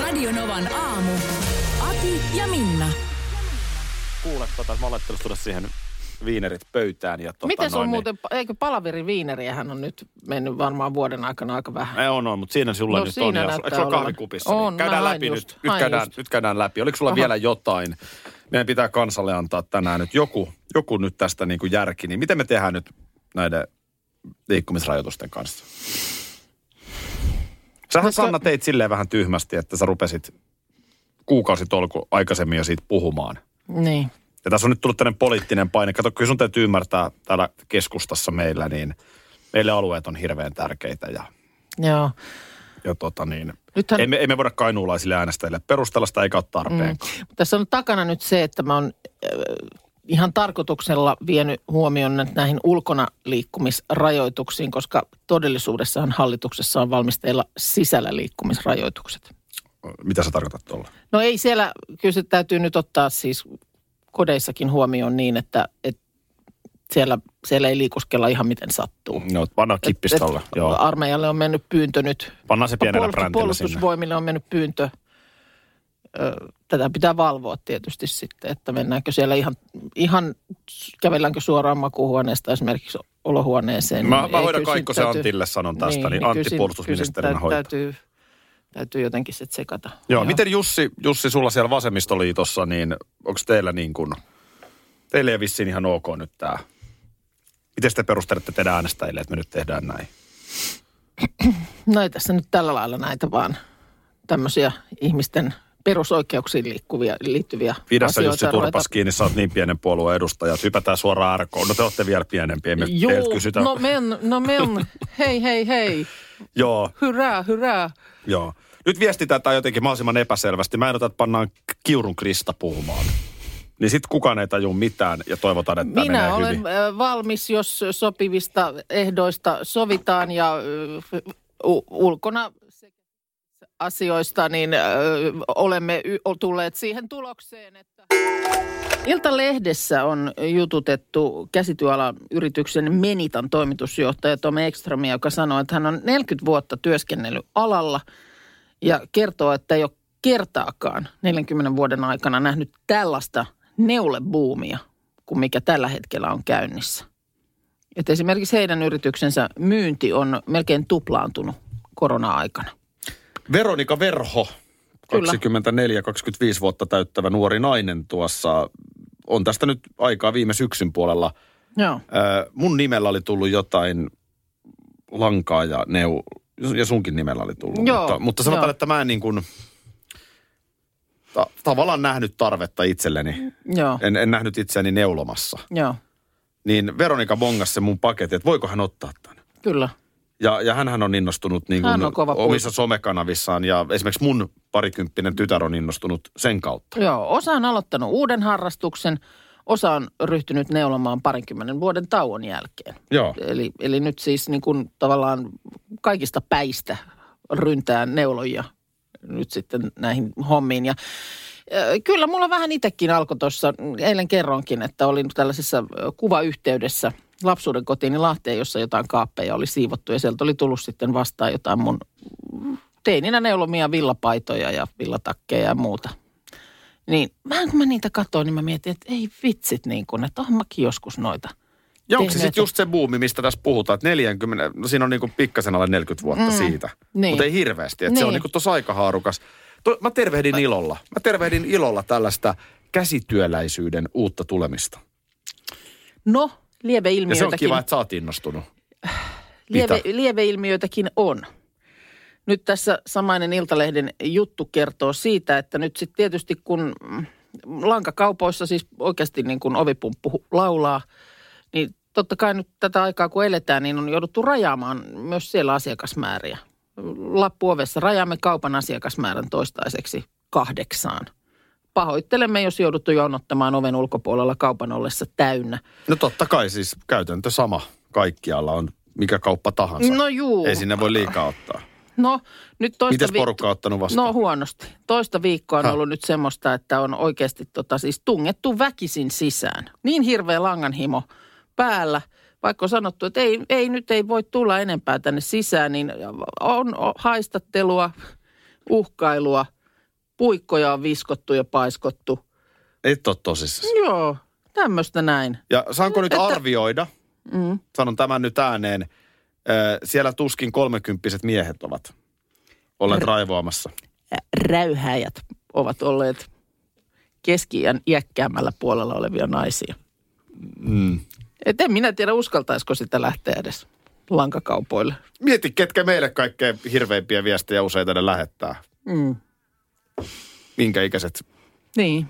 Radio Novan aamu. Ati ja Minna. kuule, tota, mä ajattelin tuoda siihen viinerit pöytään. Ja, tota, Miten se on noin, muuten, eikö palaveri viineriähän on nyt mennyt varmaan vuoden aikana aika vähän. Niin, ei, on, on, mutta siinä sulla No, nyt siinä on. Eikö sulla kahvikupissa? On, niin käydään läpi nyt. just, Nyt hain käydään, just. nyt käydään läpi. Oliko sulla Aha. vielä jotain? Meidän pitää kansalle antaa tänään nyt joku, joku nyt tästä niin kuin järki. Niin miten me tehdään nyt näiden liikkumisrajoitusten kanssa? Sähän se- Sanna teit silleen vähän tyhmästi, että sä rupesit kuukausitolku aikaisemmin jo siitä puhumaan. Niin. Ja tässä on nyt tullut tämmöinen poliittinen paine. Kato, kyllä sun täytyy ymmärtää täällä keskustassa meillä, niin meille alueet on hirveän tärkeitä ja, Joo. ja tota niin, Nythän- ei, me, ei me voida kainuulaisille äänestäjille perustella sitä eikä ole tarpeen. Mm. Tässä on takana nyt se, että mä oon äh, ihan tarkoituksella vienyt huomioon näihin ulkona liikkumisrajoituksiin, koska todellisuudessahan hallituksessa on valmisteilla sisällä liikkumisrajoitukset. Mitä sä tarkoitat tuolla? No ei siellä, kyllä se täytyy nyt ottaa siis kodeissakin huomioon niin, että, että siellä, siellä ei liikuskella ihan miten sattuu. No, panna kippistolla. Et- et Joo. Armeijalle on mennyt pyyntö nyt. Pannaan se pienellä Puolustus- brändillä sinne. Puolustusvoimille on mennyt pyyntö. Tätä pitää valvoa tietysti sitten, että mennäänkö siellä ihan, ihan kävelläänkö suoraan makuuhuoneesta esimerkiksi olohuoneeseen. Mä, Ei, mä hoidan Kaikkosen täytyy- Antille sanon tästä, niin, kyllä Antti siinä- puolustusministerinä kyllä siinä hoitaa. Täytyy, täytyy jotenkin sitten sekata. Joo, miten Jussi, Jussi sulla siellä vasemmistoliitossa, niin onko teillä niin kuin, teille ei vissiin ihan ok nyt tämä. Miten te perustelette teidän äänestäjille, että me nyt tehdään näin? No ei tässä nyt tällä lailla näitä vaan tämmöisiä ihmisten perusoikeuksiin liikkuvia, liittyviä Pidä asioita Jussi ruveta- Turpas kiinni, sä oot niin pienen puolueen edustaja, että hypätään suoraan RKon. No te olette vielä pienempiä, me teiltä Joo, kysytä. no men, no men, hei hei hei, Joo, hyrää hyrää. joo. Nyt viestitään tämä jotenkin mahdollisimman epäselvästi. Mä en ota, että pannaan Kiurun Krista puhumaan. Niin sit kukaan ei tajua mitään ja toivotaan, että Minä menee olen hyvin. ö, valmis, jos sopivista ehdoista sovitaan ja u- ulkona asioista, niin ö, olemme y- tulleet siihen tulokseen, että... Iltalehdessä on jututettu käsityöalan yrityksen Menitan toimitusjohtaja Tom Ekström, joka sanoi, että hän on 40 vuotta työskennellyt alalla ja kertoo, että ei ole kertaakaan 40 vuoden aikana nähnyt tällaista neulebuumia kuin mikä tällä hetkellä on käynnissä. Että esimerkiksi heidän yrityksensä myynti on melkein tuplaantunut korona-aikana. Veronika Verho, Kyllä. 24-25 vuotta täyttävä nuori nainen tuossa, on tästä nyt aikaa viime syksyn puolella. Joo. Ää, mun nimellä oli tullut jotain lankaa ja neu, ja sunkin nimellä oli tullut. Joo, mutta, mutta sanotaan, joo. että mä en niin kuin, ta, tavallaan nähnyt tarvetta itselleni. Joo, En, en nähnyt itseäni neulomassa. joo, Niin Veronika bongasi se mun paketti, että voiko hän ottaa tämän. kyllä. Ja, ja hänhän on innostunut niin Hän kuin on omissa somekanavissaan ja esimerkiksi mun parikymppinen tytär on innostunut sen kautta. Joo, osa on aloittanut uuden harrastuksen, osa on ryhtynyt neulomaan parinkymmenen vuoden tauon jälkeen. Joo. Eli, eli nyt siis niin kuin tavallaan kaikista päistä ryntää neuloja nyt sitten näihin hommiin. Ja kyllä mulla vähän itsekin alkoi tuossa, eilen kerronkin, että olin tällaisessa kuvayhteydessä lapsuuden kotiini Lahteen, jossa jotain kaappeja oli siivottu ja sieltä oli tullut sitten vastaan jotain mun teininä neulomia villapaitoja ja villatakkeja ja muuta. Niin vähän kun mä niitä katsoin, niin mä mietin, että ei vitsit niin kuin, että oon mäkin joskus noita. Ja onko se sitten just se buumi, mistä tässä puhutaan, että 40, no siinä on niinku pikkasen alle 40 vuotta mm, siitä. niin. Mutta ei hirveästi, että se on Niin. niinku tuossa aika haarukas. To, mä tervehdin ilolla. Mä tervehdin ilolla tällaista käsityöläisyyden uutta tulemista. No, Ja se on lieveilmiöitäkin, kiva, että sä oot innostunut. lieve, lieveilmiöitäkin on. Nyt tässä samainen Iltalehden juttu kertoo siitä, että nyt sitten tietysti kun lankakaupoissa siis oikeasti niin kuin ovipumppu laulaa, niin totta kai nyt tätä aikaa kun eletään, niin on jouduttu rajaamaan myös siellä asiakasmääriä. lappu ovessa. Rajaamme kaupan asiakasmäärän toistaiseksi kahdeksaan. Pahoittelemme, jos jouduttu jonottamaan oven ulkopuolella kaupan ollessa täynnä. No totta kai siis käytäntö sama kaikkialla on mikä kauppa tahansa. No juu. Ei sinne voi liikaa ottaa. No, nyt toista Mites porukka ottanut vastaan? No huonosti. Toista viikkoa on Häh? ollut nyt semmoista, että on oikeasti tota, siis tungettu väkisin sisään. Niin hirveä langanhimo päällä. Vaikka on sanottu, että ei, ei nyt ei voi tulla enempää tänne sisään, niin on haistattelua, uhkailua, puikkoja on viskottu ja paiskottu. Et ole tosissaan. Joo, tämmöistä näin. Ja saanko nyt Että- arvioida, Mm. sanon tämän nyt ääneen, siellä tuskin kolmekymppiset miehet ovat olleet raivoamassa. Räyhäjät ovat olleet keski iäkkäämmällä puolella olevia naisia. Mm. Et en minä tiedä, uskaltaisiko sitä lähteä edes lankakaupoille. Mieti, ketkä meille kaikkein hirveimpiä viestejä usein tänne lähettää. Mm. Minkä ikäiset? Niin.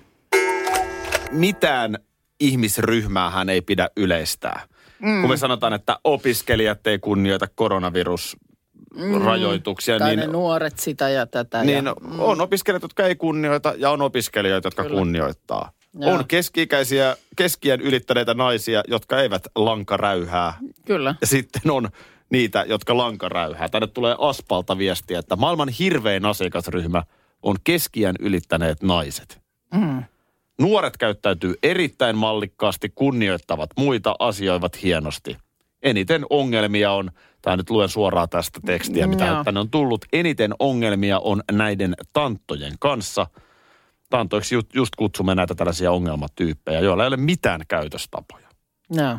Mitään ihmisryhmää hän ei pidä yleistää. Mm. Kun me sanotaan, että opiskelijat ei kunnioita koronavirusrajoituksia, Tai niin, ne nuoret sitä ja tätä. niin ja, on opiskelijat, jotka ei kunnioita ja on opiskelijoita, jotka Kyllä. kunnioittaa. Joo. On keski-ikäisiä, keskiän ylittäneitä naisia, jotka eivät lankaräyhää Kyllä. Ja sitten on niitä, jotka lankaräyhää. Tänne tulee Aspalta viestiä, että maailman hirvein asiakasryhmä on keskiän ylittäneet naiset. Mm. Nuoret käyttäytyy erittäin mallikkaasti, kunnioittavat muita, asioivat hienosti. Eniten ongelmia on, tämä nyt luen suoraan tästä tekstiä, mitä Joo. tänne on tullut. Eniten ongelmia on näiden tanttojen kanssa. Tantoiksi just, just kutsumme näitä tällaisia ongelmatyyppejä, joilla ei ole mitään käytöstapoja. Joo.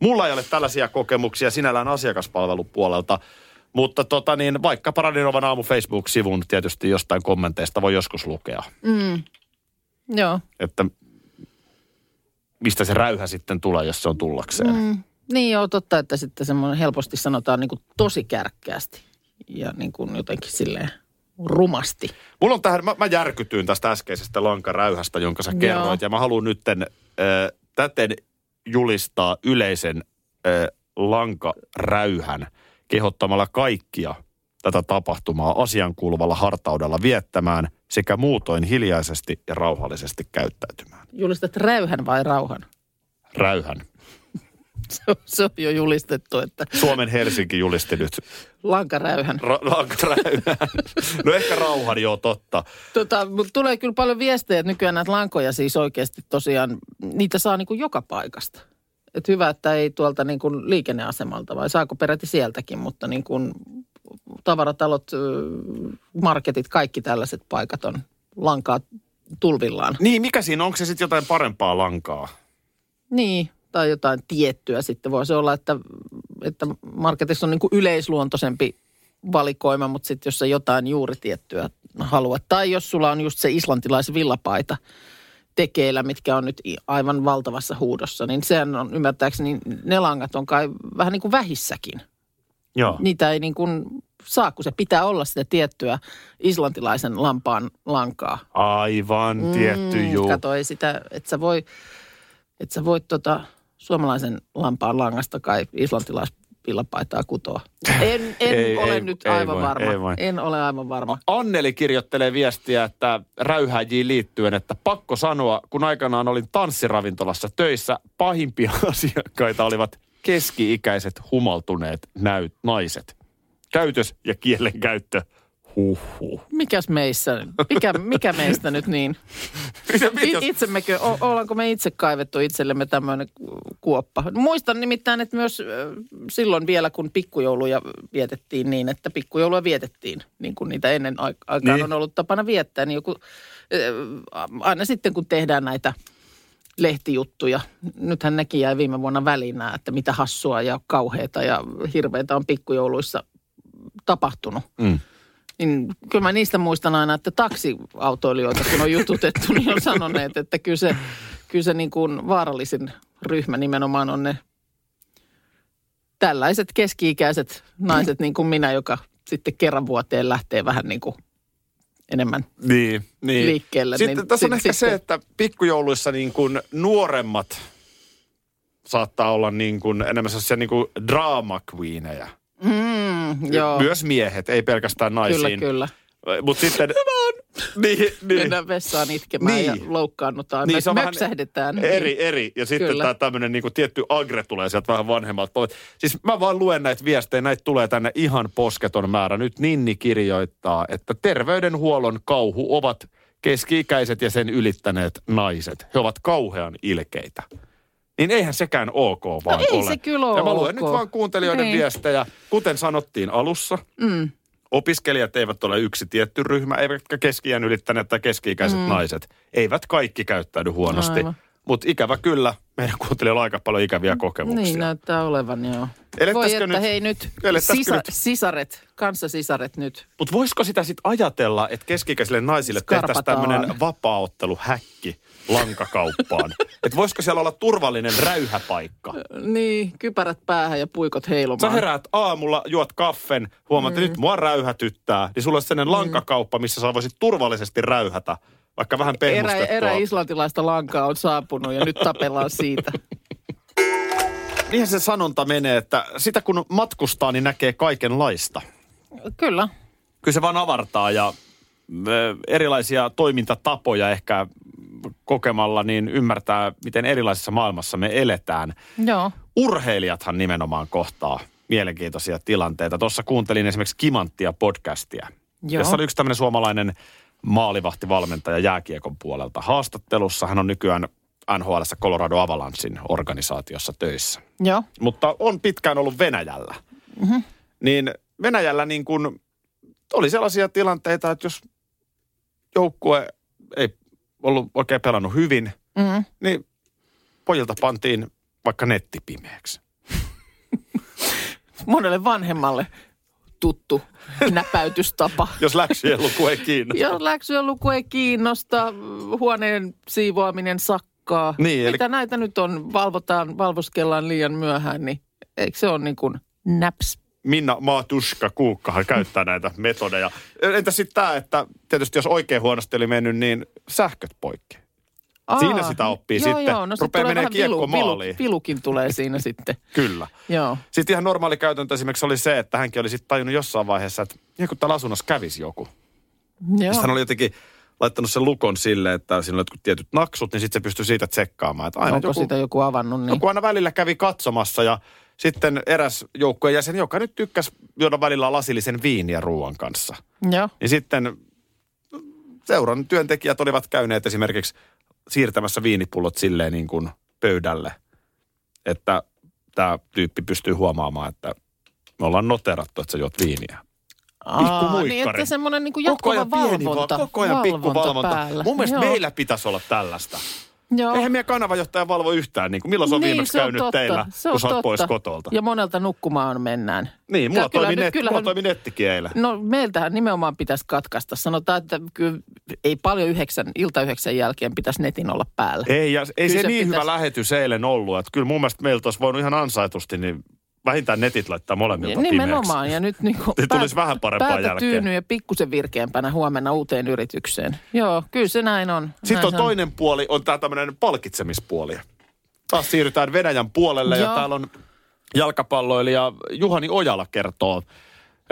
Mulla ei ole tällaisia kokemuksia sinällään asiakaspalvelupuolelta, mutta tota niin, vaikka Paradinovan aamu Facebook-sivun tietysti jostain kommenteista voi joskus lukea, Mm. Joo. että mistä se räyhä sitten tulee, jos se on tullakseen. Mm. Niin joo, totta, että sitten semmoinen helposti sanotaan niin kuin tosi kärkkäästi ja niin kuin jotenkin silleen rumasti. Mulla on tähän, mä, mä järkytyin tästä äskeisestä lankaräyhästä, jonka sä kerroit, Joo. ja mä haluan nytten äh, täten julistaa yleisen äh, lankaräyhän kehottamalla kaikkia tätä tapahtumaa asiankuuluvalla hartaudella viettämään sekä muutoin hiljaisesti ja rauhallisesti käyttäytymään. Julistat räyhän vai rauhan? Räyhän. Se on, se on jo julistettu, että Suomen Helsinki julisti nyt lankaräyhän. ra- lankaräyhän. No ehkä rauhan, joo totta. Tota, mutta tulee kyllä paljon viestejä, että nykyään näitä lankoja siis oikeasti tosiaan, niitä saa niin kuin joka paikasta. Et hyvä, että ei tuolta niin kuin liikenneasemalta, vai saako peräti sieltäkin, mutta niin kuin tavaratalot, marketit, kaikki tällaiset paikat on lankaa tulvillaan. Niin, mikä siinä, onko se sitten jotain parempaa lankaa? Niin, tai jotain tiettyä sitten. Voisi olla, että, että marketissa on niin kuin yleisluontoisempi valikoima, mutta sitten jos sä jotain juuri tiettyä haluat. Tai jos sulla on just se islantilaisen villapaita tekeillä, mitkä on nyt aivan valtavassa huudossa, niin sehän on ymmärtääkseni, ne langat on kai vähän niin kuin vähissäkin. Joo. Niitä ei niin kuin saa, kun se pitää olla sitä tiettyä islantilaisen lampaan lankaa. Aivan, tietty Mm, juu. Kato, ei sitä, että sä voi, et sä voi tota, suomalaisen lampaan langasta kai islantilaispillapaitaa kutoa. En, en Ei, ole ei, nyt ei aivan voi, varma. ei voi. En ole aivan varma. Anneli kirjoittelee viestiä, että räyhääjiin liittyen, että pakko sanoa, kun aikanaan olin tanssiravintolassa töissä, pahimpia asiakkaita olivat keski-ikäiset humaltuneet näyt, naiset. Käytös ja kielenkäyttö, huhhuh. Mikäs meissä, mikä, mikä meistä nyt niin? Itsemmekö, o, ollaanko me itse kaivettu itsellemme tämmöinen kuoppa? Muistan nimittäin, että myös silloin vielä, kun pikkujouluja vietettiin niin, että pikkujouluja vietettiin, niin kuin niitä ennen ai- aikaan Niin. on ollut tapana viettää, niin joku, aina sitten kun tehdään näitä lehtijuttuja, nythän nekin jäi viime vuonna väliin nämä, että mitä hassua ja kauheita ja hirveitä on pikkujouluissa tapahtunut. mm. Niin kyllä mä niistä muistan aina, että taksiautoilijoita, kun on jututettu, niin on sanoneet, että kyllä se, kyllä se niin kuin vaarallisin ryhmä nimenomaan on ne tällaiset keski-ikäiset naiset niin kuin minä, joka sitten kerran vuoteen lähtee vähän niin kuin enemmän Niin, niin. liikkeelle. Sitten niin tässä on sit- ehkä se, sitten- että pikkujouluissa niin kuin nuoremmat saattaa olla niin kuin enemmän sellaisia niin kuin drama queeneja. Mm, joo, Myös miehet, ei pelkästään kyllä, naisiin. kyllä. Mutta sitten... Niin, niin. Mennään vessaan itkemään Niin. ja loukkaannutaan. Niin, Me se on vähän möksähdetään. Eri, eri. Ja sitten Kyllä. tämä tämmöinen niinku tietty agre tulee sieltä vähän vanhemmalta. Siis mä vaan luen näitä viestejä, näitä tulee tänne ihan posketon määrä. Nyt Ninni kirjoittaa, että terveydenhuollon kauhu ovat keski-ikäiset ja sen ylittäneet naiset. He ovat kauhean ilkeitä. Niin eihän sekään ok vaan ei ole. se kyllä ole Ja mä luen ok. nyt vaan kuuntelijoiden Niin. viestejä. Kuten sanottiin alussa, Mm. opiskelijat eivät ole yksi tietty ryhmä, eivätkä keski ylittäneet tai keski-ikäiset mm. naiset. Eivät kaikki käyttäydy huonosti. Aivan. Mutta ikävä kyllä, meidän kuuntelijoilla on aika paljon ikäviä kokemuksia. Niin näyttää olevan, joo. Voi että nyt- hei nyt, sisa, nyt? sisaret, kanssasisaret nyt. Mutta voisiko sitä sitten ajatella, että keski-ikäisille naisille tehtäisiin tämmöinen vapaaotteluhäkki lankakauppaan? että voisiko siellä olla turvallinen räyhäpaikka? Niin, kypärät päähän ja puikot Sä heilumaan. heräät aamulla, juot kaffen, huomaat, että nyt mua räyhätyttää. Niin sulla olisi sellainen lankakauppa, missä sä voisit turvallisesti räyhätä, vaikka vähän Erä, pehmustettua. erä islantilaista lankaa on saapunut ja nyt tapellaan siitä. Niinhän se sanonta menee, että sitä kun matkustaa, niin näkee kaikenlaista. Kyllä. Kyllä se vaan avartaa ja erilaisia toimintatapoja ehkä kokemalla, niin ymmärtää, miten erilaisessa maailmassa me eletään. Joo. Urheilijathan nimenomaan kohtaa mielenkiintoisia tilanteita. Tuossa kuuntelin esimerkiksi Kimanttia podcastia, Joo. jossa oli yksi tämmöinen suomalainen maalivahtivalmentaja jääkiekon puolelta. Haastattelussa hän on nykyään NHL Colorado Avalancin organisaatiossa töissä Joo. mutta on pitkään ollut Venäjällä. Mm-hmm. Niin Venäjällä niin kuin oli sellaisia tilanteita, että jos joukkue ei ollut oikein pelannut hyvin, Mm. niin pojilta pantiin vaikka netti pimeäksi. Monelle vanhemmalle tuttu näpäytystapa. Jos läksyjen luku ei kiinnosta. Jos läksyjen luku ei kiinnosta, huoneen siivoaminen sakkaa. Niin, eli- Mitä näitä nyt on, valvotaan, valvoskellaan liian myöhään, niin eikö se ole niin kuin naps? Minna Maatuska Kuukkahan käyttää näitä metodeja. Entä sitten tämä, että tietysti jos oikein huonosti oli mennyt, niin sähköt poikki. Siinä sitä oppii joo, sitten. Joo, no sit Rupeaa tulee menee kiekko vilu, vilu, maaliin. vilukin tulee siinä sitten. Kyllä. Joo. Sitten ihan normaali käytäntö esimerkiksi oli se, että hänkin oli sitten tajunnut jossain vaiheessa, että ihan kun täällä asunnossa kävisi joku. Joo. Sitten hän oli jotenkin laittanut sen lukon sille, että siinä oli jotkut tietyt naksut, niin sitten se pystyi siitä tsekkaamaan. Että aina Onko joku, sitä joku avannut? Niin. joku aina välillä kävi katsomassa ja sitten eräs joukkueen jäsen, joka nyt tykkäsi juoda välillä lasillisen viiniä ruoan kanssa. Joo. Niin sitten seuran työntekijät olivat käyneet esimerkiksi siirtämässä viinipullot silleen niin kuin pöydälle, että tämä tyyppi pystyy huomaamaan, että me ollaan noterattu, että sä juot viiniä. Aa, niin että semmoinen niin Koko jatkuva ajan pieni valvonta. val- koko ajan pikkuvalvonta. Mun mielestä Joo. meillä pitäisi olla tällaista. Joo. Eihän meidän kanavajohtaja valvo yhtään, niin kuin milloin se on viimeksi se on käynyt totta. teillä, se kun sä oot pois kotolta. Ja monelta nukkumaan mennään. Niin, mulla, kyllä toimi, net, kyllähän- mulla toimi nettikin eilen. No meiltähän nimenomaan pitäisi katkaista. Sanotaan, että kyllä ei paljon yhdeksän, ilta yhdeksän jälkeen pitäisi netin olla päällä. Ei, ja ei Kyllä se se niin pitäisi- hyvä lähetys eilen ollut. Että kyllä mun mielestä meiltä olisi voinut ihan ansaitusti, niin vähintään netit laittaa molemmilta pimeäksi. Nimenomaan. Ja nyt niin kuin Niin tulisi vähän parempaa päätä jälkeen. tyyny ja pikkusen virkeämpänä huomenna uuteen yritykseen. Joo, kyllä se näin on. Sitten näin on se toinen puoli, on tämä tämmöinen palkitsemispuoli. Taas siirrytään Venäjän puolelle ja Joo. täällä on jalkapalloilija Juhani Ojala kertoo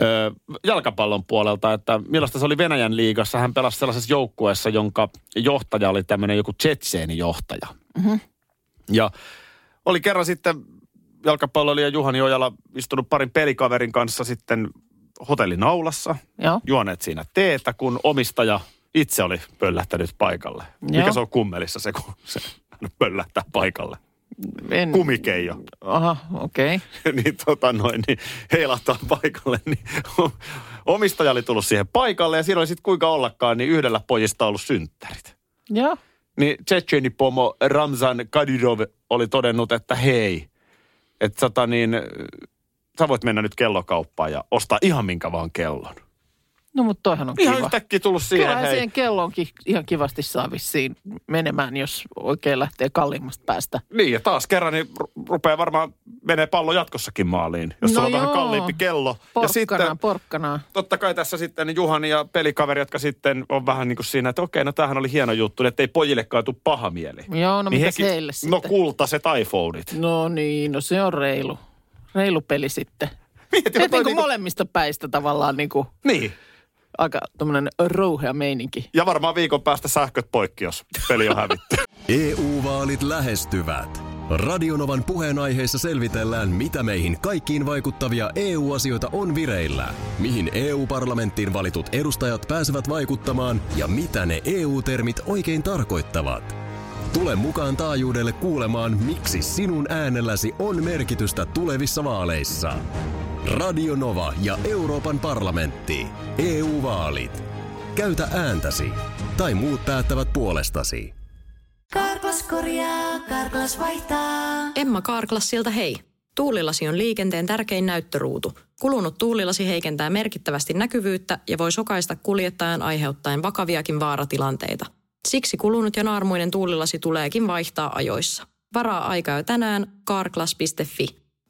ö, jalkapallon puolelta, että millaista se oli Venäjän liigassa. Hän pelasi sellaisessa joukkueessa, jonka johtaja oli tämmöinen joku Tsetseeni johtaja. Mhm. Ja oli kerran sitten jalkapalloilija Juhani Ojala istunut parin pelikaverin kanssa sitten hotellinaulassa, Joo. juoneet siinä teetä, kun omistaja itse oli pöllähtänyt paikalle. Mikä Joo. se on kummelissa se, kun se pöllähtää paikalle? En, Kumikeijo. Aha, okei. Okay. niin, tota noin, niin heilahtaa paikalle. Niin omistaja oli tullut siihen paikalle ja siinä oli sitten kuinka ollakaan, niin yhdellä pojista ollut synttärit. Joo. Niin Tsetseni pomo Ramzan Kadyrov oli todennut, että hei, että sata niin, sä voit mennä nyt kellokauppaan ja ostaa ihan minkä vaan kellon. No mutta toihan on Ihan kiva. yhtäkkiä tullut siihen, Kyllähän hei. siihen kelloonkin ihan kivasti saa vissiin menemään, jos oikein lähtee kalliimmasta päästä. Niin, ja taas kerran niin ru- rupeaa varmaan menee pallo jatkossakin maaliin, jos No sulla on vähän joo. kalliimpi kello. Porkkanaa, ja sitten porkkanaa. totta kai tässä sitten niin Juhani ja pelikaveri, jotka sitten on vähän niin kuin siinä, että okei, no tämähän oli hieno juttu, että ei pojillekaan tule paha mieli. Joo, no mitäs hekin- heille sitten? No kultaiset iPhoneit. No niin, no se on reilu. Reilu peli sitten. Mietin, Et niin kuin niinku- molemmista päistä tavallaan niin kuin Niin. Aika tämmöinen rouhea meininki. Ja varmaan viikon päästä sähköt poikki, jos peli on hävitty. EU-vaalit lähestyvät. Radionovan puheenaiheessa selvitellään, mitä meihin kaikkiin vaikuttavia EU-asioita on vireillä, mihin EU-parlamenttiin valitut edustajat pääsevät vaikuttamaan ja mitä ne EU-termit oikein tarkoittavat. Tule mukaan taajuudelle kuulemaan, miksi sinun äänelläsi on merkitystä tulevissa vaaleissa. Radio Nova ja Euroopan parlamentti. EU-vaalit. Käytä ääntäsi. Tai muut päättävät puolestasi. Karklas korjaa, Karklas vaihtaa. Emma Karklassilta hei. Tuulilasi on liikenteen tärkein näyttöruutu. Kulunut tuulilasi heikentää merkittävästi näkyvyyttä ja voi sokaista kuljettajan aiheuttaen vakaviakin vaaratilanteita. Siksi kulunut ja naarmuinen tuulilasi tuleekin vaihtaa ajoissa. Varaa aikaa jo tänään karklas.fi.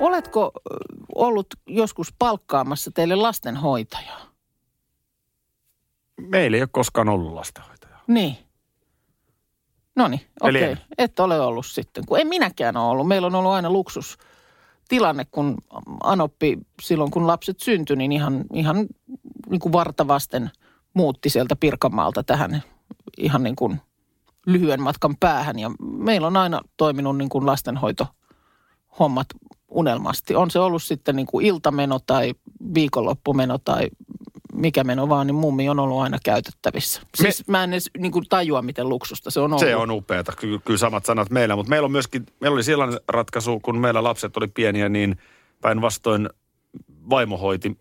Oletko ollut joskus palkkaamassa teille lastenhoitajaa? Meillä ei ole koskaan ollut lastenhoitajaa. Niin. No niin, okei. en. Et ole ollut sitten. Kun en minäkään ole ollut. Meillä on ollut aina luksus tilanne, kun Anoppi silloin, kun lapset syntyi, niin ihan, ihan niin kuin vartavasten muutti sieltä Pirkanmaalta tähän ihan niin kuin lyhyen matkan päähän. Ja meillä on aina toiminut niin kuin lastenhoitohommat unelmasti. On se ollut sitten niin kuin iltameno tai viikonloppumeno tai mikä meno vaan, niin mummi on ollut aina käytettävissä. Siis mä en edes niin kuin tajua, miten luksusta se on ollut. Se on upeata, Ky- kyllä samat sanat meillä. Mutta meillä on myöskin, meillä oli sellainen ratkaisu, kun meillä lapset oli pieniä, niin päinvastoin vaimo hoiti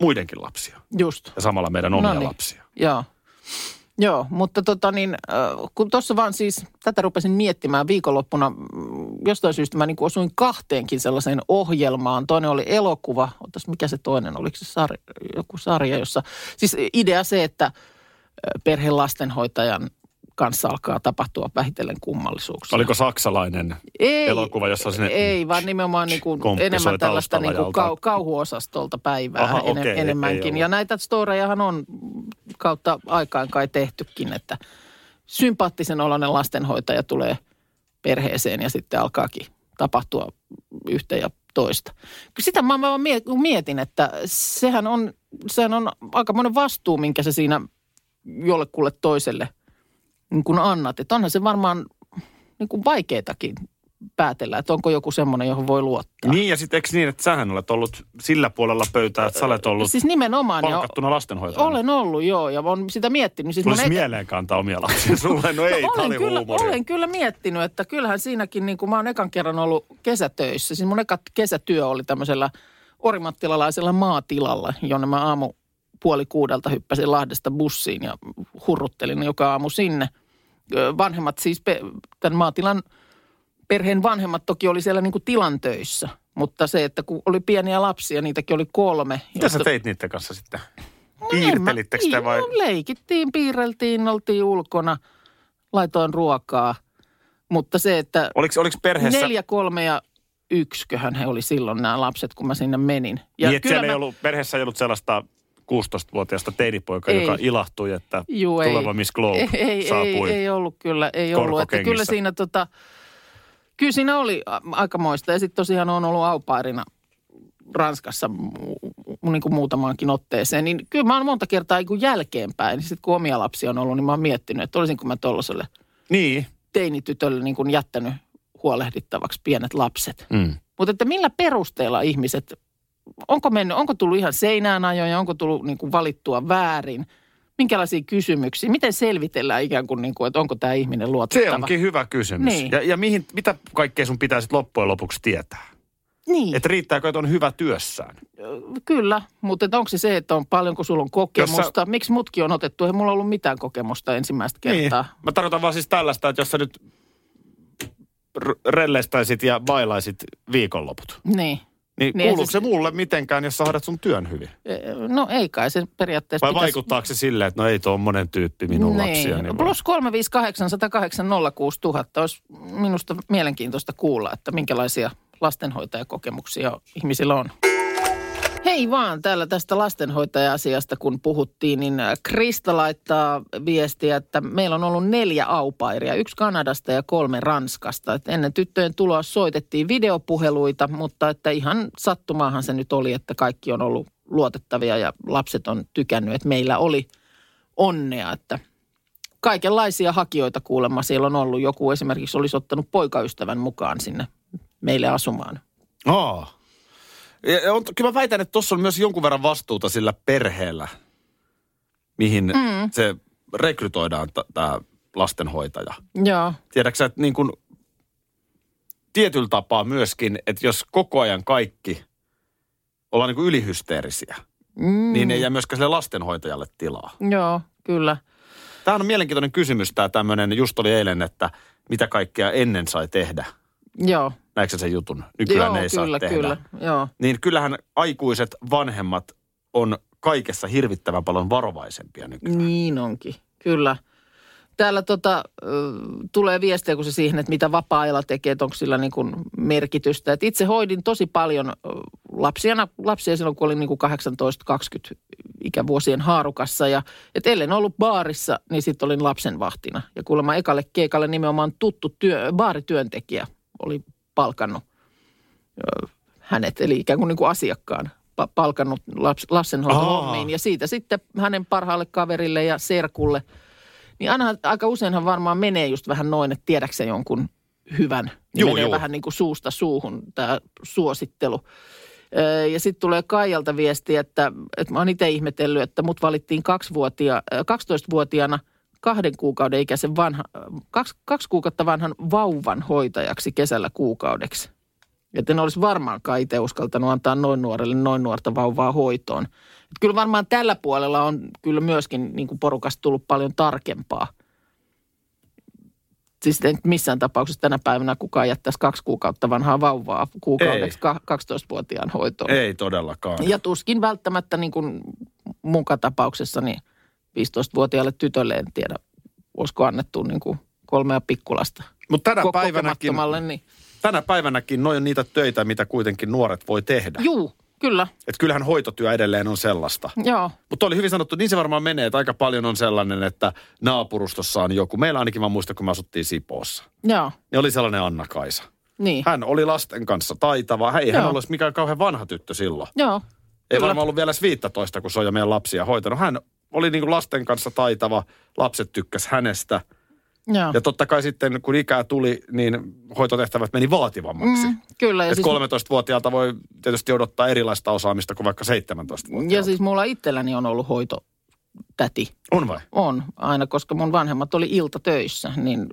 muidenkin lapsia. Just. Ja samalla meidän omia Noniin. lapsia. Joo. Joo, mutta tota niin, kun tuossa vaan siis, tätä rupesin miettimään viikonloppuna, jostain syystä mä niin osuin kahteenkin sellaiseen ohjelmaan. Toinen oli elokuva, otas mikä se toinen, oliko se sarja, joku sarja, jossa, siis idea se, että äh, perheen lastenhoitajan kanssa alkaa tapahtua vähitellen kummallisuuksia. Oliko saksalainen ei, elokuva, jossa sinne Ei, vaan nimenomaan niin kuin enemmän tällaista niin kuin kau, kauhuosastolta päivää Aha, enem, ei enemmänkin. ja näitä storejahan on kautta aikaan kai tehtykin, että sympaattisen oloinen lastenhoitaja tulee perheeseen ja sitten alkaakin tapahtua yhtä ja toista. Sitä mä vaan mie- mietin, että sehän on, sehän on aika monen vastuu, minkä se siinä jollekulle toiselle niin kuin annat. Että onhan se varmaan niin kuin vaikeetakin päätellä, että onko joku semmoinen, johon voi luottaa. Niin ja sitten eikö niin, että sähän olet ollut sillä puolella pöytää, että sä olet ollut Siis nimenomaan. palkattuna lastenhoitajana. Olen ollut, joo, ja olen sitä miettinyt. Siis Tulisi mun mieleen kantaa omia lapsia sulle. No ei, No olen, kyllä, huumoria. olen kyllä miettinyt, että kyllähän siinäkin, niin kuin mä oon ekan kerran ollut kesätöissä. Siis mun eka kesätyö oli tämmöisellä orimattilalaisella maatilalla, jonne mä aamu puoli kuudelta hyppäsin Lahdesta bussiin ja hurruttelin joka aamu sinne. Vanhemmat siis, tämän maatilan perheen vanhemmat toki oli siellä niin kuin tilan töissä. Mutta se, että kun oli pieniä lapsia, niitäkin oli kolme. Mitä sä joista- teit niiden kanssa sitten? No mä- Piirtelittekö te vai? No, leikittiin, piirreltiin, oltiin ulkona, laitoin ruokaa. Mutta se, että Oliko, oliko perheessä... neljä, kolme ja yksiköhän he oli silloin nämä lapset, kun mä sinne menin. Ja niin, että siellä mä, ei ollut, perheessä ei ollut sellaista 16-vuotiaasta teinipoikaa, Ei. joka ilahtui, että Juu, ei. tuleva Miss Globe ei, ei, saapui. ei, ei ollut kyllä, ei ollut. Että kyllä siinä tota, kyllä siinä oli aikamoista. Ja sitten tosiaan on ollut aupairina Ranskassa niin kuin muutamaankin otteeseen. Niin kyllä mä oon monta kertaa niin jälkeenpäin, sitten kun omia lapsia on ollut, niin mä oon miettinyt, että olisinko mä tuollaiselle Niin. teinitytölle niin kuin jättänyt huolehdittavaksi pienet lapset. Mm. Mutta että millä perusteella ihmiset, onko, mennyt, onko tullut ihan seinään ajoja, onko tullut niin kuin valittua väärin, minkälaisia kysymyksiä, miten selvitellään ikään kuin, niin kuin että onko tämä ihminen luotettava. Se onkin hyvä kysymys. Niin. Ja, ja mihin, mitä kaikkea sun pitää sitten loppujen lopuksi tietää? Niin, Että riittääkö, että on hyvä työssään? kyllä, mutta onko se se, että on paljonko sulla on kokemusta? Jos sä- Miksi mutkin on otettu? Ei mulla ollut mitään kokemusta ensimmäistä kertaa. Niin. Mä tarkoitan vaan siis tällaista, että jos sä nyt r- relleistäisit ja bailaisit viikonloput, Niin. Niin, Niin kuuluuko se- se mulle mitenkään, jos sä hoidat sun työn hyvin? No ei kai se periaatteessa Vai pitäisi- vaikuttaako se silleen, että no ei tuommoinen tyyppi minun niin. lapsia? Niin Plus 358 108 06 000 olisi minusta mielenkiintoista kuulla, että minkälaisia lastenhoitajakokemuksia ihmisillä on. Hei vaan, täällä tästä lastenhoitaja-asiasta kun puhuttiin, niin äh, Krista laittaa viestiä, että meillä on ollut neljä aupairia, yksi Kanadasta ja kolme Ranskasta. Et ennen tyttöjen tuloa soitettiin videopuheluita, mutta että ihan sattumaahan se nyt oli, että kaikki on ollut luotettavia ja lapset on tykännyt, että meillä oli onnea, että kaikenlaisia hakijoita kuulemma siellä on ollut. Joku esimerkiksi olisi ottanut poikaystävän mukaan sinne meille asumaan. Aa. Ja, on, kyllä mä väitän, että tuossa on myös jonkun verran vastuuta sillä perheellä, mihin mm. se rekrytoidaan tämä lastenhoitaja. Joo, Tiedätkö että niin kuin tietyllä tapaa myöskin, että jos koko ajan kaikki ollaan niin kuin ylihysteerisiä, mm. niin ei jää myöskään sille lastenhoitajalle tilaa. joo, kyllä. Tämä on mielenkiintoinen kysymys tämä tämmöinen, just oli eilen, että mitä kaikkea ennen sai tehdä. Joo, Näetkö sen jutun? Nykyään joo ei saa kyllä, tehdä. kyllä. Joo. Niin kyllähän aikuiset vanhemmat on kaikessa hirvittävän paljon varovaisempia nykyään. Niin onkin, kyllä. Täällä tota, tulee viestiä, kun se siihen, että mitä vapaa-ajalla tekee, että onko sillä niin kuin merkitystä. Et itse hoidin tosi paljon lapsia, lapsia silloin, kun olin niin kuin 18-20 ikävuosien haarukassa. Ja, et ellen ollut baarissa, niin sitten olin lapsenvahtina. Ja kuulemma ekalle keikalle nimenomaan tuttu työ, baarityöntekijä oli palkannut hänet, eli ikään kuin, niin kuin asiakkaan pa- palkannut laps, lapsenhoitohommiin. Ja siitä sitten hänen parhaalle kaverille ja serkulle. Niin aina, aika useinhan varmaan menee just vähän noin, että tiedäksä jonkun hyvän. Niin Juu, menee juu. vähän niin kuin suusta suuhun tämä suosittelu. Ja sitten tulee Kaijalta viesti, että, että mä oon itse ihmetellyt, että mut valittiin kaksivuotia, ö, 12-vuotiaana kahden kuukauden ikäisen vanha, kaksi, kaksi kuukautta vanhan vauvan hoitajaksi kesällä kuukaudeksi. Että en olisi varmaankaan itse uskaltanut antaa noin nuorelle noin nuorta vauvaa hoitoon. Et kyllä varmaan tällä puolella on kyllä myöskin niin kuin porukasta tullut paljon tarkempaa. Siis ei nyt missään tapauksessa tänä päivänä kukaan jättäisi kaksi kuukautta vanhaa vauvaa kuukaudeksi ka- 12-vuotiaan hoitoon. Ei todellakaan. Ja tuskin välttämättä niin kuin tapauksessa niin 15-vuotiaalle tytölle en tiedä, olisiko annettu niin kuin kolmea pikkulasta Mutta tänä päivänäkin. Niin. tänä päivänäkin noin on niitä töitä, mitä kuitenkin nuoret voi tehdä. Juu, kyllä, Että kyllähän hoitotyö edelleen on sellaista. joo. Mutta oli hyvin sanottu, niin se varmaan menee, että aika paljon on sellainen, että naapurustossa on joku. Meillä ainakin mä muistan, kun me asuttiin Sipoossa. Joo, Niin oli sellainen Anna-Kaisa. niin. Hän oli lasten kanssa taitava. Ei hän olisi mikään kauhean vanha tyttö silloin. Joo, Ei Kyllä. varmaan ollut vielä edes 15, kun se on jo meidän lapsia hoitanut. Hän oli niin kuin lasten kanssa taitava, lapset tykkäs hänestä. joo. Ja totta kai sitten, kun ikää tuli, niin hoitotehtävät meni vaativammaksi. Mm, kyllä. Ja Et siis, 13-vuotiaalta voi tietysti odottaa erilaista osaamista kuin vaikka 17-vuotiaalta. ja siis mulla itselläni on ollut hoitotäti. On vai? On aina, koska mun vanhemmat oli iltatöissä, niin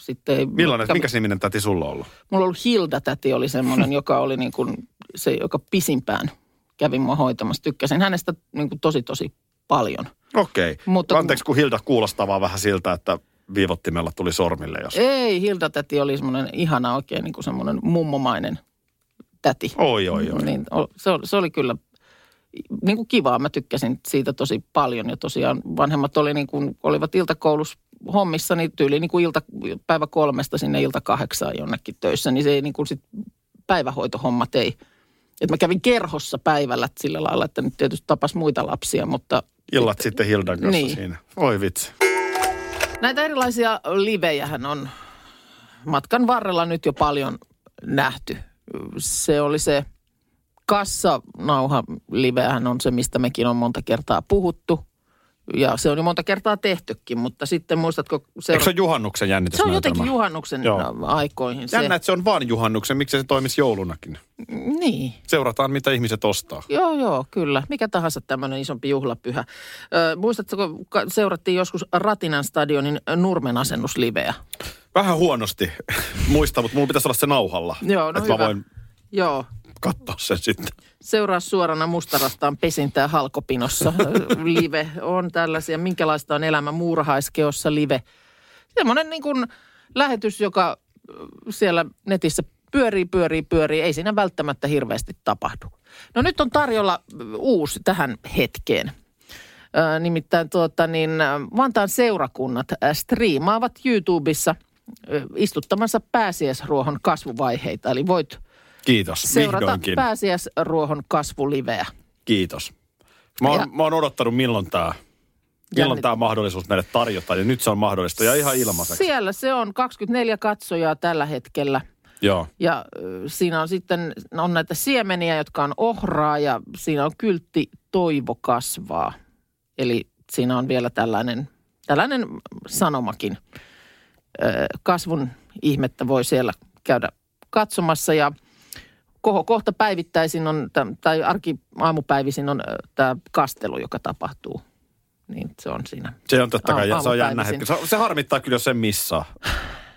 sitten. Millainen, minkä niminen täti sulla on ollut? Mulla ollut Hilda-täti oli semmoinen, joka oli niin kuin se, joka pisimpään kävi mua hoitamassa. Tykkäsin hänestä niin kuin tosi, tosi paljon. Okei. Okay. Mutta kun- Anteeksi, kun Hilda kuulostaa vaan vähän siltä, että viivottimella tuli sormille, jos... Ei, Hilda-täti oli semmoinen ihana oikein niin kuin semmoinen mummomainen täti. Oi, oi, oi. Niin, se, oli, se oli kyllä niin kuin kivaa. Mä tykkäsin siitä tosi paljon. Ja tosiaan vanhemmat oli niin kuin, olivat iltakoulussa hommissa, niin tyyli niin kuin ilta, päivä kolmesta sinne ilta kahdeksaan jonnekin töissä. Niin se ei niin kuin sit päivähoitohommat ei. Et mä kävin kerhossa päivällä sillä lailla, että nyt tietysti tapas muita lapsia, mutta... Illat sitten Hildan kanssa Niin. siinä. Oi vitsi. Näitä erilaisia livejähän on matkan varrella nyt jo paljon nähty. Se oli se kassanauha livehän on se, mistä mekin on monta kertaa puhuttu. Ja se on jo monta kertaa tehtykin, mutta sitten muistatko... Eikö se ole juhannuksen se on jotenkin juhannuksen Joo. aikoihin. Se, Jännä, että se on vaan juhannuksen. Miksi se toimisi joulunakin? Niin. Seurataan, mitä ihmiset ostaa. Joo, joo, kyllä. Mikä tahansa tämmöinen isompi juhlapyhä. Ö, muistatko, kun seurattiin joskus Ratinan stadionin Nurmen asennusliveä? Vähän huonosti muista, mutta mulla pitäisi olla se nauhalla. Joo, no että hyvä. mä voin Joo, katsoa sen sitten. Seuraa suorana mustarastaan pesintää halkopinossa. live on tällaisia. Minkälaista on elämä muurahaiskeossa live? Semmoinen niin kuin lähetys, joka siellä netissä pyörii, pyörii, pyörii. Ei siinä välttämättä hirveästi tapahdu. No nyt on tarjolla uusi tähän hetkeen. Ö, nimittäin tuota, niin, Vantaan seurakunnat striimaavat YouTubessa istuttamansa pääsiäisruohon kasvuvaiheita. Eli voit Kiitos, seurata vihdoinkin. pääsiäisruohon kasvuliveä. Kiitos. Mä oon, Ja- mä oon odottanut milloin tää, milloin tää mahdollisuus meille tarjota, ja nyt se on mahdollista ja ihan ilmaiseksi. Siellä se on 24 katsojaa tällä hetkellä. Joo. Ja siinä on sitten on näitä siemeniä, jotka on ohraa ja siinä on kyltti toivo kasvaa. Eli siinä on vielä tällainen, tällainen sanomakin. Kasvun ihmettä voi siellä käydä katsomassa ja koho kohta päivittäisin on, tai arki aamupäivisin on tämä kastelu, joka tapahtuu. Niin se on siinä. Se on totta kai, se on jännä hetki. Se, se harmittaa kyllä, jos sen missaa.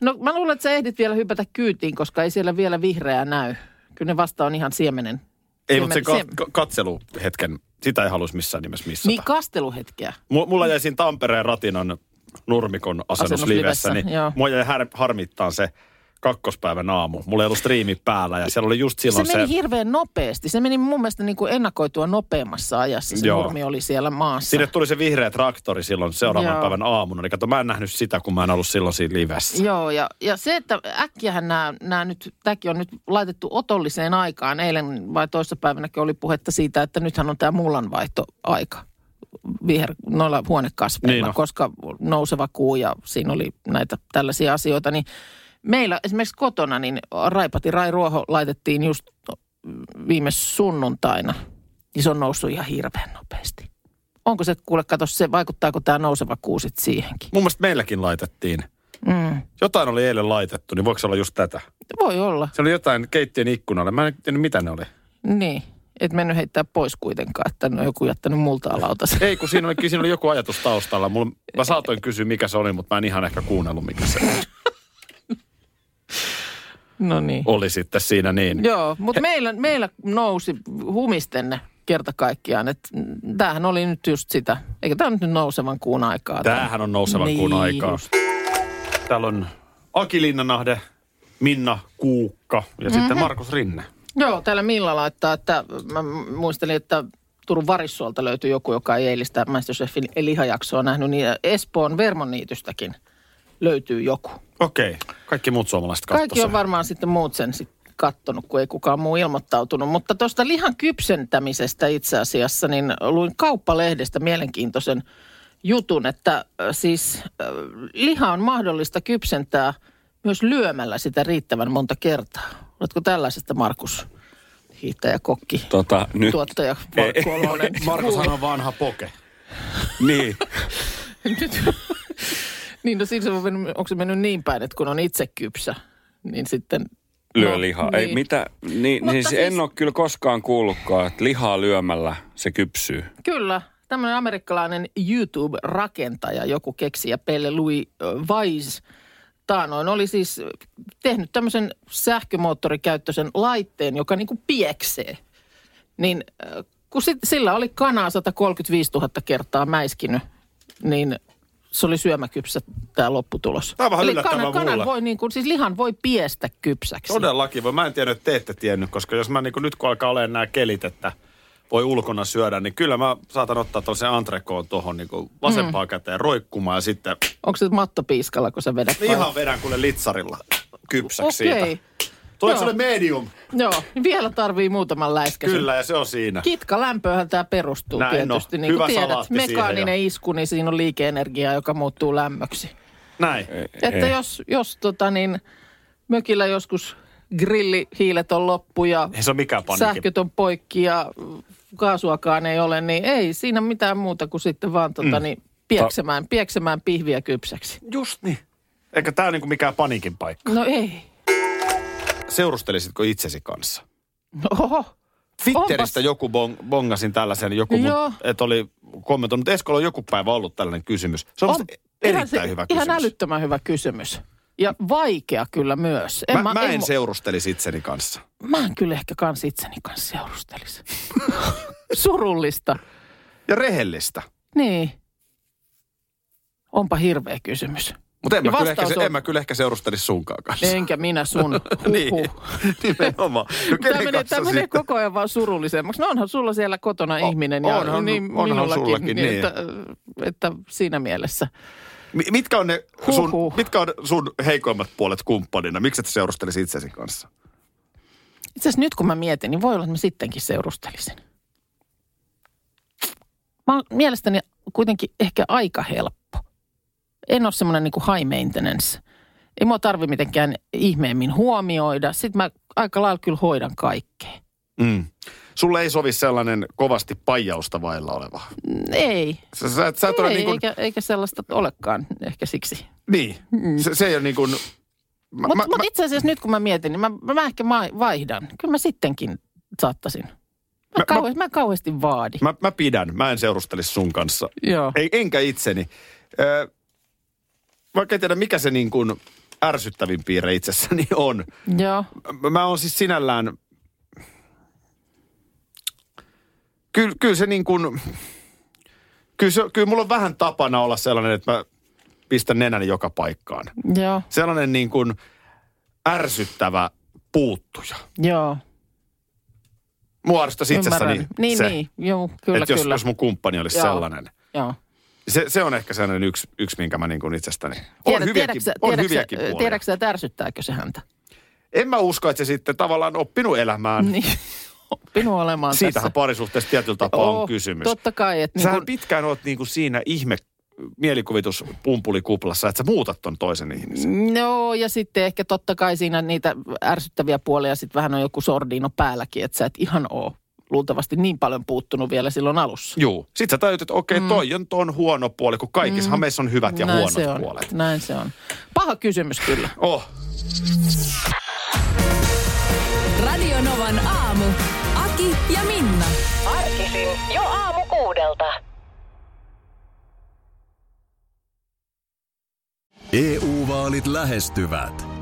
No mä luulen, että sä ehdit vielä hypätä kyytiin, koska ei siellä vielä vihreää näy. Kyllä ne vasta on ihan siemenen. Ei, mutta se ka- ka- katseluhetken, sitä ei haluaisi missään nimessä missata. Niin kasteluhetkeä. Mu- Mulla jäi siinä Tampereen ratinon nurmikon asennuslivessä, Asennuslivessä, niin joo. mua jäi har- harmittaa se kakkospäivän aamu. Mulla ei ollut striimi päällä ja siellä oli just Se silloin se... meni hirveän nopeasti. Se meni mun mielestä niin kuin ennakoitua nopeammassa ajassa. Se Joo. nurmi oli siellä maassa. Sinne tuli se vihreä traktori silloin seuraavan Joo. päivän aamuna. Niin kato, mä en nähnyt sitä, kun mä en ollut silloin siinä livessä. Joo, ja, ja se, että äkkiähän nämä, nämä nyt, tämäkin on nyt laitettu otolliseen aikaan. Eilen vai toissapäivänäkin oli puhetta siitä, että nythän on tämä mullanvaihtoaika viher, noilla huonekasveilla, Niin on. koska nouseva kuu ja siinä oli näitä tällaisia asioita. Niin meillä esimerkiksi kotona, niin Raipati Rai Ruoho laitettiin just viime sunnuntaina. Niin se on noussut ihan hirveän nopeasti. Onko se, kuule, kato se, vaikuttaako tämä nouseva kuu sitten siihenkin? Mun mielestä meilläkin laitettiin. Mm. Jotain oli eilen laitettu, niin voiko se olla just tätä? Voi olla. Se oli jotain keittiön ikkunalle. Mä en tiedä, mitä ne oli. Niin, et mennyt heittää pois kuitenkaan, että on joku jättänyt multaa lautasen. Ei, kun siinä oli, siinä oli joku ajatus taustalla. Mulla, mä saatoin kysyä, mikä se oli, mutta mä en ihan ehkä kuunnellut, mikä se No niin. oli sitten siinä niin. Joo, mutta meillä, meillä nousi humistenne kerta kaikkiaan, että tämähän oli nyt just sitä. Eikä tämä nyt nousevan kuun aikaa. Tämähän on nousevan Niin, kuun aikaa. Täällä on Aki Linnanahde, Minna Kuukka ja mm-hmm. sitten Markus Rinne. Joo, täällä Milla laittaa, että mä muistelin, että Turun Varissuolta löytyy joku, joka ei eilistä Masterchefin lihajaksoa nähnyt, niin Espoon Vermoniitystäkin löytyy joku. Okei, kaikki muut suomalaiset katsoi Kaikki on varmaan sitten muut sen sit kattonut, kun ei kukaan muu ilmoittautunut. Mutta tuosta lihan kypsentämisestä itse asiassa, niin luin kauppalehdestä mielenkiintoisen jutun, että siis liha on mahdollista kypsentää myös lyömällä sitä riittävän monta kertaa. Oletko tällaisesta Markus hiihtäjä, kokki, Tota, nyt, tuottaja? Markushan on vanha poke. niin. Nyt, niin no siis on mennyt, onko se mennyt niin päin, että kun on itse kypsä, niin sitten... lyö no, lihaa. Ei, niin. mitä, niin, Mutta siis, siis- en ole kyllä koskaan kuullutkaan, että lihaa lyömällä se kypsyy. Kyllä. Tämmöinen amerikkalainen YouTube-rakentaja, joku keksijä, Pelle Louis Weiss, taanoin oli siis tehnyt tämmöisen sähkömoottorikäyttöisen laitteen, joka niin kuin pieksee. Niin kun sit, sillä oli kanaa 135 000 kertaa mäiskinyt, niin se oli syömäkypsä tämä lopputulos. Tämä on vähän Eli kanan, kanan voi niin kuin, siis lihan voi piestä kypsäksi. Todellakin voi. Mä en tiennyt, että te ette tiennyt, koska jos mä niin nyt kun alkaa olemaan nämä kelit, että voi ulkona syödä, niin kyllä mä saatan ottaa tuollaisen antrekoon tuohon niin vasempaan mm. käteen roikkumaan ja sitten Onko se mattopiiskalla, kun sä vedät? ihan vedän kuule litsarilla kypsäksi Okei. siitä. Tuo Joo. se medium? Joo, niin vielä tarvii muutaman läiskäsen. Kyllä, ja se on siinä. Kitka lämpöhän tämä perustuu Näin tietysti. on. Niin Hyvä tiedät, mekaaninen isku, niin siinä on liikeenergiaa, joka muuttuu lämmöksi. Näin. Että Ei. jos, jos tota niin, mökillä joskus grillihiilet on loppu ja Ei se ole mikään sähköt on poikki ja kaasuakaan ei ole, niin ei siinä mitään muuta kuin sitten vaan tota, niin, pieksemään, pieksemään pihviä kypsäksi. Just niin. Eikä tää niinku mikään paniikin paikka. No ei. Seurustelisitko itsesi kanssa? Oho. Twitteristä Onpas- joku bong, bongasin tällaisen, joku mun, Joo. että oli kommentoinut, Eskolla on joku päivä ollut tällainen kysymys. Se on, On erittäin ihan, hyvä ihan kysymys. älyttömän hyvä kysymys. Ja vaikea kyllä myös. Mä, mä, en mu- seurustelisi itseni kanssa. Mä en kyllä ehkä kans itseni kanssa seurustelisi. Surullista. Ja rehellistä. Niin. Onpa hirveä kysymys. Mutta en, mä kyllä ehkä, on- en mä kyllä ehkä seurustelisi sunkaan kanssa. Enkä minä sun. niin, nimenomaan. No Tämä menee, tämä menee koko ajan vaan surullisemmaksi. No onhan sulla siellä kotona O- ihminen ja onhan- niin, onhan minullakin. sullakin, niin. Että, että siinä mielessä. Mi- Mitkä on, ne sun, mitkä on sun heikoimmat puolet kumppanina? Miksi et seurustelisi itsesi kanssa? Itse asiassa nyt kun mä mietin, niin voi olla, että mä sittenkin seurustelisin. Mä oon mielestäni kuitenkin ehkä aika helppo. En ole semmoinen niin high maintenance. Ei mua tarvi mitenkään ihmeemmin huomioida. Sitten mä aika lailla kyllä hoidan kaikkea. Mm. Sulle ei sovi sellainen kovasti paijausta vailla oleva. Mm, Ei, Sä, sä, sä et ole ei niin kuin, eikä, eikä sellaista olekaan ehkä siksi. niin. Se, se ei ole niin kuin, mä, Mutta mä, mut mä, itse asiassa nyt kun mä mietin, niin mä, mä, mä ehkä vaihdan. Kyllä mä sittenkin saattaisin. Mä, Mä- kauheasti, mä, kauheasti vaadi. mä, mä pidän. Mä en seurustelisi sun kanssa. Joo. Ei, enkä itseni. Ö, vaikka en tiedä, mikä se niin kuin ärsyttävin piirre itsessäni on. Joo. Mä, oon siis sinällään... Kyllä, kyllä se niin kuin... Kyllä, se, kyllä mulla on vähän tapana olla sellainen, että mä pistän nenäni joka paikkaan. Joo. Sellainen niin kuin ärsyttävä puuttuja. Joo. Mua ärsyttäisi itsessäni Ymmärrän. Niin, se, niin. Joo, kyllä, että jos, kyllä. jos mun kumppani olisi Joo. sellainen. Joo. Se, se on ehkä sellainen yksi, yksi minkä mä niin kuin itsestäni... On Tiedät, hyviäkin, tiedäksä, on hyviäkin puolia. tiedäksä, että ärsyttääkö se häntä? En mä usko, että se sitten tavallaan oppinut elämään. Niin. Oppinut olemaan Siitähän tässä. parisuhteessa tietyllä tapaa on Oh, kysymys. Totta kai. Että Sähän niin kuin, pitkään oot niinku siinä ihme mielikuvituspumpullikuplassa, että sä muutat ton toisen ihmisen. No ja sitten ehkä totta kai siinä niitä ärsyttäviä puolia sitten vähän on joku sordino päälläkin, että sä et ihan oo luultavasti niin paljon puuttunut vielä silloin alussa. Juu. Sitten sä tajut, että okei, toi on ton huono puoli, kun kaikissa mm. meissä on hyvät ja Näin huonot se on. puolet. Näin se on. Paha kysymys kyllä. Oh, Radio Novan aamu. Aki ja Minna. Arkisin jo aamu kuudelta. EU-vaalit lähestyvät.